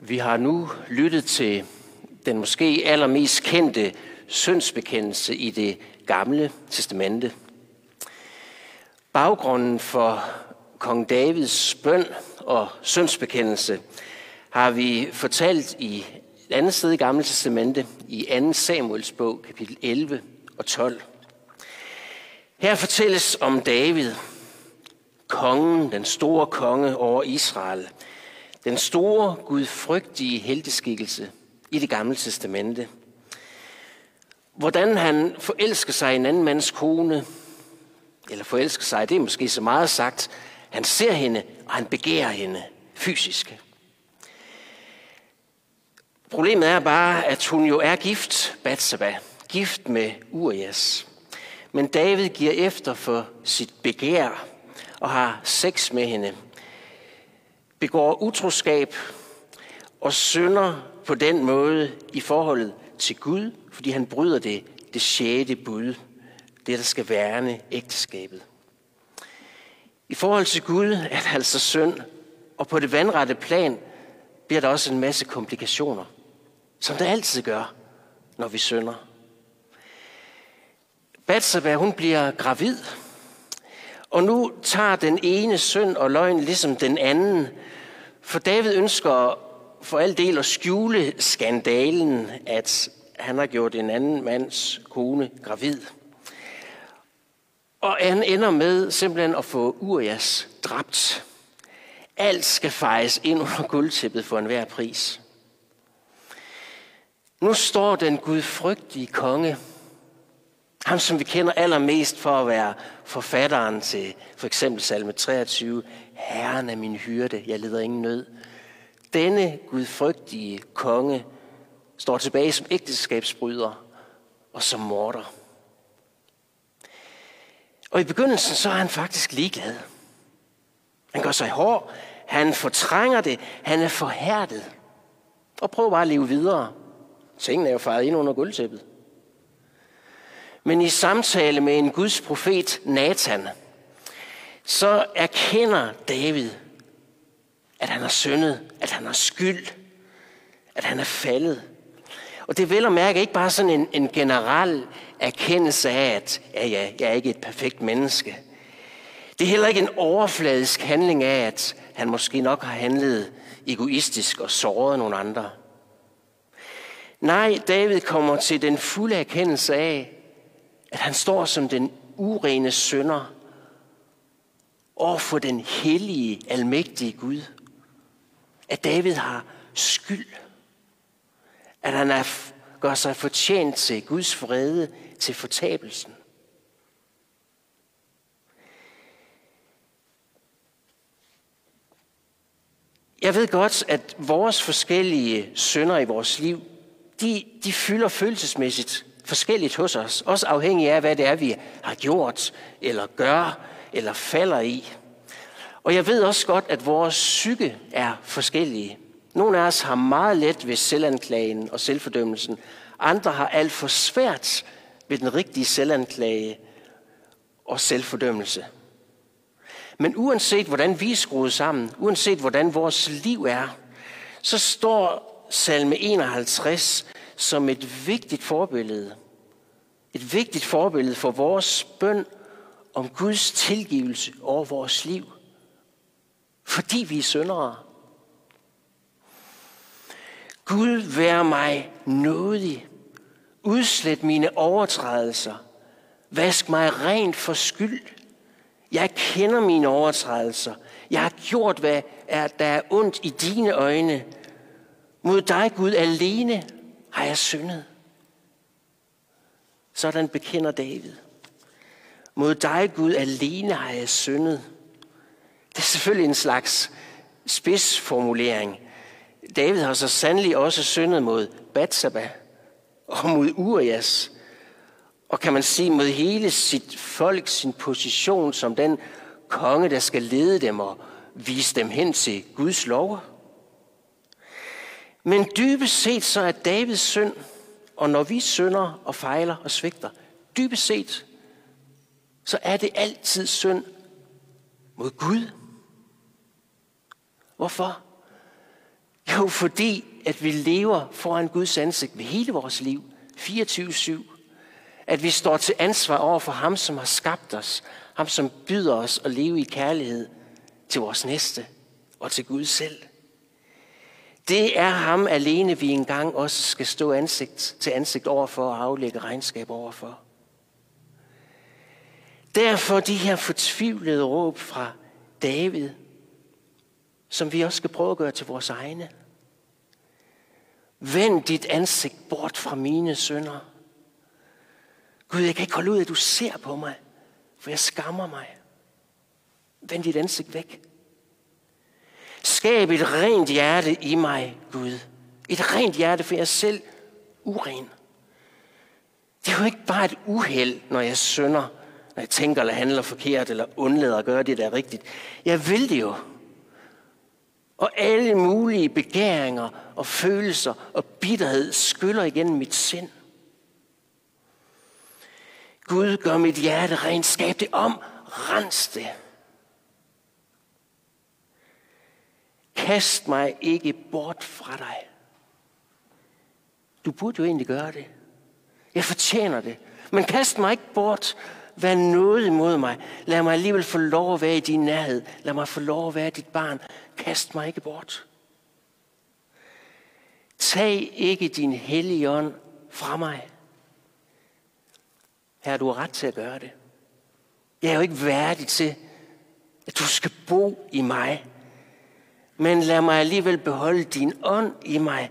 Vi har nu lyttet til den måske allermest kendte syndsbekendelse i det gamle testamente. Baggrunden for kong Davids bøn og syndsbekendelse har vi fortalt i et andet sted i Gamle Testamente, i 2. Samuels bog, kapitel 11 og 12. Her fortælles om David, kongen, den store konge over Israel, den store gudfrygtige helteskikkelse i det gamle testamente. Hvordan han forelsker sig i en anden mands kone, eller forelsker sig, det er måske så meget sagt. Han ser hende, og han begærer hende fysisk. Problemet er bare, at hun jo er gift, Batsaba, gift med Urias. Men David giver efter for sit begær og har sex med hende, begår utroskab og synder på den måde i forholdet til Gud, fordi han bryder det, det sjette bud, det der skal værne ægteskabet. I forhold til Gud er det altså synd, og på det vandrette plan bliver der også en masse komplikationer, som det altid gør, når vi synder. Batsaba, hun bliver gravid, og nu tager den ene synd og løgn ligesom den anden, for David ønsker for al del at skjule skandalen, at han har gjort en anden mands kone gravid. Og han ender med simpelthen at få Urias dræbt. Alt skal fejes ind under guldtæppet for enhver pris. Nu står den gudfrygtige konge, ham som vi kender allermest for at være forfatteren til for eksempel salme 23, Herren er min hyrde, jeg leder ingen nød. Denne gudfrygtige konge står tilbage som ægteskabsbryder og som morder. Og i begyndelsen så er han faktisk ligeglad. Han gør sig hård, han fortrænger det, han er forhærdet. Og prøver bare at leve videre. Tingene er jo faret ind under guldtæppet. Men i samtale med en Guds profet, Nathan, så erkender David, at han har syndet, at han har skyld, at han er faldet. Og det er vel at mærke ikke bare sådan en, en generel erkendelse af, at ja, ja, jeg er ikke et perfekt menneske. Det er heller ikke en overfladisk handling af, at han måske nok har handlet egoistisk og såret nogle andre. Nej, David kommer til den fulde erkendelse af, at han står som den urene sønder over for den hellige, almægtige Gud. At David har skyld. At han er, gør sig fortjent til Guds frede, til fortabelsen. Jeg ved godt, at vores forskellige sønder i vores liv, de, de fylder følelsesmæssigt forskelligt hos os. Også afhængig af, hvad det er, vi har gjort, eller gør, eller falder i. Og jeg ved også godt, at vores psyke er forskellige. Nogle af os har meget let ved selvanklagen og selvfordømmelsen. Andre har alt for svært ved den rigtige selvanklage og selvfordømmelse. Men uanset hvordan vi er skruet sammen, uanset hvordan vores liv er, så står salme 51 som et vigtigt forbillede. Et vigtigt forbillede for vores bøn om Guds tilgivelse over vores liv. Fordi vi er syndere. Gud vær mig nådig. Udslet mine overtrædelser. Vask mig rent for skyld. Jeg kender mine overtrædelser. Jeg har gjort, hvad er, der er ondt i dine øjne. Mod dig, Gud, alene har jeg syndet. Sådan bekender David. Mod dig, Gud, alene har jeg syndet. Det er selvfølgelig en slags spidsformulering. David har så sandelig også syndet mod Batsaba og mod Urias. Og kan man sige mod hele sit folk, sin position som den konge, der skal lede dem og vise dem hen til Guds lov. Men dybest set så er Davids synd, og når vi synder og fejler og svigter, dybest set, så er det altid synd mod Gud. Hvorfor? Jo, fordi, at vi lever foran Guds ansigt ved hele vores liv, 24-7. At vi står til ansvar over for ham, som har skabt os. Ham, som byder os at leve i kærlighed til vores næste og til Gud selv. Det er ham alene, vi engang også skal stå ansigt til ansigt overfor og aflægge regnskab overfor. Derfor de her fortvivlede råb fra David, som vi også skal prøve at gøre til vores egne. Vend dit ansigt bort fra mine sønder. Gud, jeg kan ikke holde ud, at du ser på mig, for jeg skammer mig. Vend dit ansigt væk. Skab et rent hjerte i mig, Gud. Et rent hjerte, for jeg er selv uren. Det er jo ikke bare et uheld, når jeg synder, når jeg tænker eller handler forkert, eller undlader at gøre det, der er rigtigt. Jeg vil det jo. Og alle mulige begæringer og følelser og bitterhed skyller igennem mit sind. Gud, gør mit hjerte rent, skab det om, rens det. Kast mig ikke bort fra dig. Du burde jo egentlig gøre det. Jeg fortjener det. Men kast mig ikke bort. Vær noget imod mig. Lad mig alligevel få lov at være i din nærhed. Lad mig få lov at være dit barn. Kast mig ikke bort. Tag ikke din hellige ånd fra mig. Her du har ret til at gøre det. Jeg er jo ikke værdig til, at du skal bo i mig. Men lad mig alligevel beholde din ånd i mig.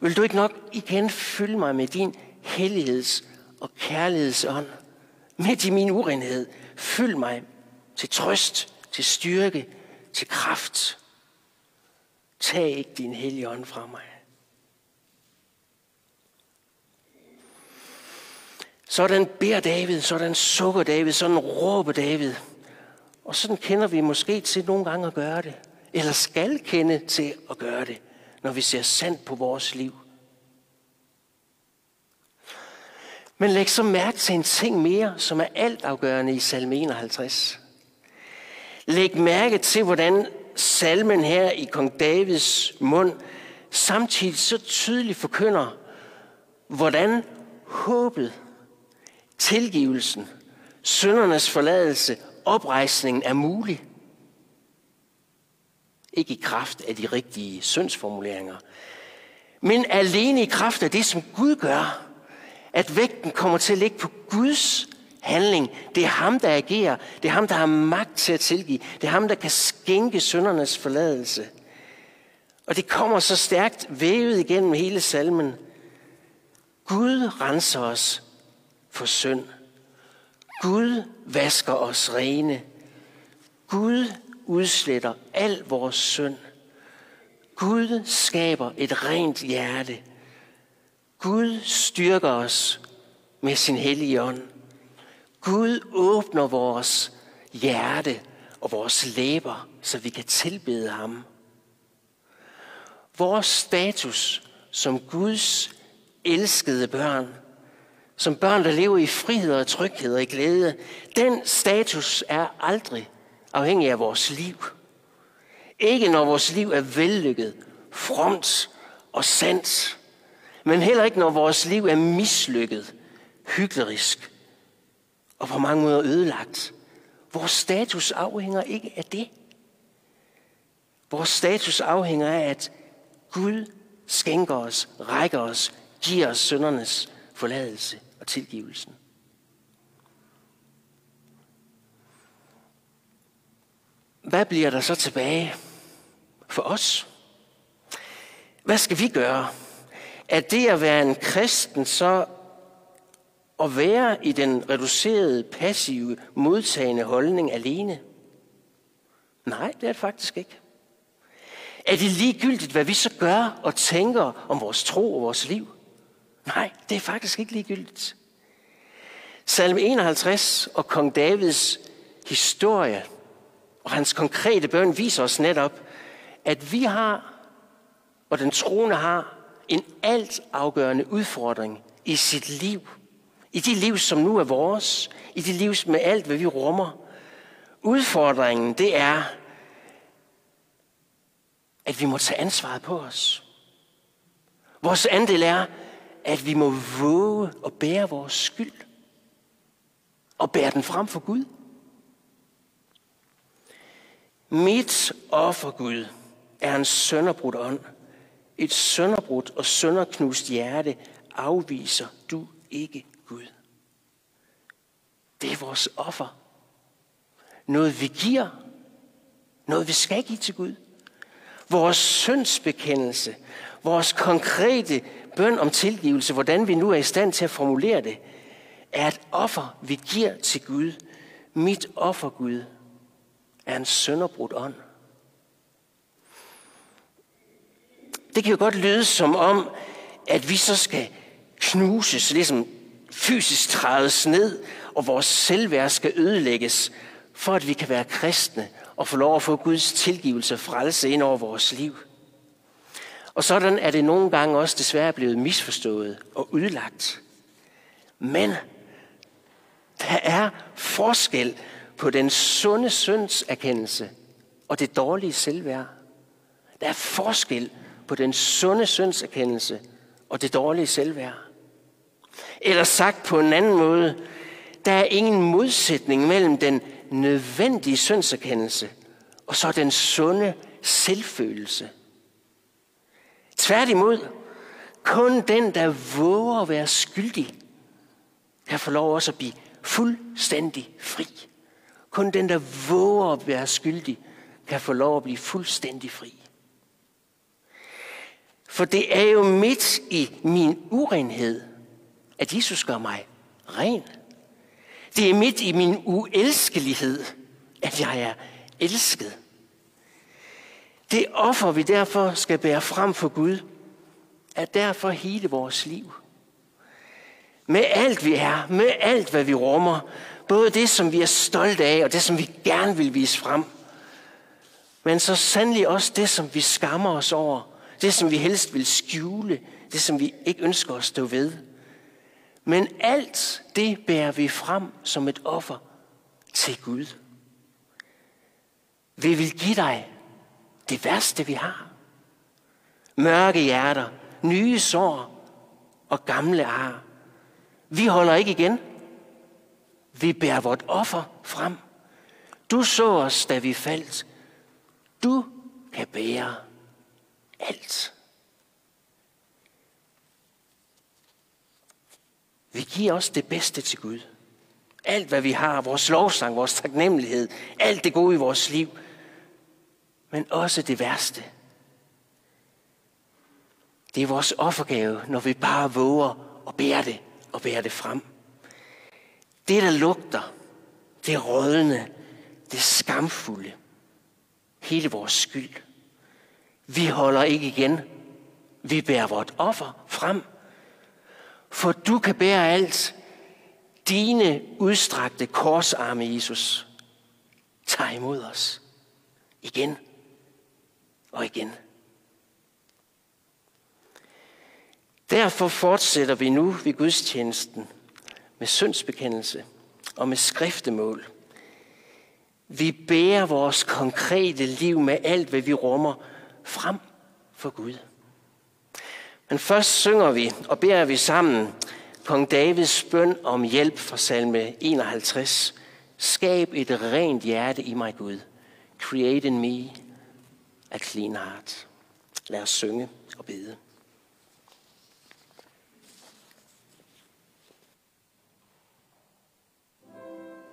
Vil du ikke nok igen fylde mig med din helligheds- og kærlighedsånd? Midt i min urenhed, fyld mig til trøst, til styrke, til kraft. Tag ikke din hellige ånd fra mig. Sådan beder David, sådan sukker David, sådan råber David. Og sådan kender vi måske til nogle gange at gøre det. Eller skal kende til at gøre det, når vi ser sandt på vores liv. Men læg så mærke til en ting mere, som er altafgørende i salme 51. Læg mærke til, hvordan salmen her i kong Davids mund samtidig så tydeligt forkynder, hvordan håbet, tilgivelsen, søndernes forladelse, oprejsningen er mulig. Ikke i kraft af de rigtige syndsformuleringer, men alene i kraft af det, som Gud gør. At vægten kommer til at ligge på Guds handling. Det er ham, der agerer. Det er ham, der har magt til at tilgive. Det er ham, der kan skænke syndernes forladelse. Og det kommer så stærkt vævet igennem hele salmen. Gud renser os for synd. Gud vasker os rene. Gud udsletter al vores synd. Gud skaber et rent hjerte. Gud styrker os med sin hellige ånd. Gud åbner vores hjerte og vores læber, så vi kan tilbede ham. Vores status som Guds elskede børn, som børn, der lever i frihed og tryghed og i glæde, den status er aldrig afhængig af vores liv. Ikke når vores liv er vellykket, fromt og sandt, men heller ikke når vores liv er mislykket, hyklerisk og på mange måder ødelagt. Vores status afhænger ikke af det. Vores status afhænger af, at Gud skænker os, rækker os, giver os søndernes forladelse og tilgivelsen. Hvad bliver der så tilbage for os? Hvad skal vi gøre? Er det at være en kristen så at være i den reducerede, passive, modtagende holdning alene? Nej, det er det faktisk ikke. Er det ligegyldigt, hvad vi så gør og tænker om vores tro og vores liv? Nej, det er faktisk ikke ligegyldigt. Salme 51 og kong Davids historie og hans konkrete bøn viser os netop, at vi har, og den troende har, en alt afgørende udfordring i sit liv. I de liv, som nu er vores. I de liv med alt, hvad vi rummer. Udfordringen, det er at vi må tage ansvaret på os. Vores andel er, at vi må våge at bære vores skyld. Og bære den frem for Gud. Mit offer, Gud, er en sønderbrudt ånd. Et sønderbrudt og sønderknust hjerte afviser du ikke Gud. Det er vores offer. Noget vi giver. Noget vi skal give til Gud. Vores syndsbekendelse. Vores konkrete bøn om tilgivelse, hvordan vi nu er i stand til at formulere det, er et offer, vi giver til Gud. Mit offer, Gud, er en sønderbrudt ånd. Det kan jo godt lyde som om, at vi så skal knuses, ligesom fysisk trædes ned, og vores selvværd skal ødelægges, for at vi kan være kristne og få lov at få Guds tilgivelse og frelse ind over vores liv. Og sådan er det nogle gange også desværre blevet misforstået og udlagt. Men der er forskel på den sunde synds erkendelse og det dårlige selvværd. Der er forskel på den sunde synds erkendelse og det dårlige selvværd. Eller sagt på en anden måde, der er ingen modsætning mellem den nødvendige syndserkendelse og så den sunde selvfølelse. Tværtimod, kun den, der våger at være skyldig, kan få lov også at blive fuldstændig fri. Kun den, der våger at være skyldig, kan få lov at blive fuldstændig fri. For det er jo midt i min urenhed, at Jesus gør mig ren. Det er midt i min uelskelighed, at jeg er elsket. Det offer, vi derfor skal bære frem for Gud, er derfor hele vores liv. Med alt vi er, med alt hvad vi rummer, både det, som vi er stolte af, og det, som vi gerne vil vise frem, men så sandelig også det, som vi skammer os over, det, som vi helst vil skjule, det, som vi ikke ønsker at stå ved. Men alt det bærer vi frem som et offer til Gud. Vi vil give dig det værste, vi har. Mørke hjerter, nye sår og gamle ar. Vi holder ikke igen. Vi bærer vort offer frem. Du så os, da vi faldt. Du kan bære alt. Vi giver os det bedste til Gud. Alt, hvad vi har, vores lovsang, vores taknemmelighed, alt det gode i vores liv, men også det værste. Det er vores offergave, når vi bare våger at bære det og bære det frem. Det, der lugter, det rådne, det skamfulde, hele vores skyld. Vi holder ikke igen. Vi bærer vort offer frem. For du kan bære alt. Dine udstrakte korsarme, Jesus, tag imod os. Igen og igen. Derfor fortsætter vi nu ved gudstjenesten med syndsbekendelse og med skriftemål. Vi bærer vores konkrete liv med alt, hvad vi rummer, frem for Gud. Men først synger vi og beder vi sammen kong Davids bøn om hjælp fra salme 51. Skab et rent hjerte i mig, Gud. Create in me a clean heart. Lad os synge og bede.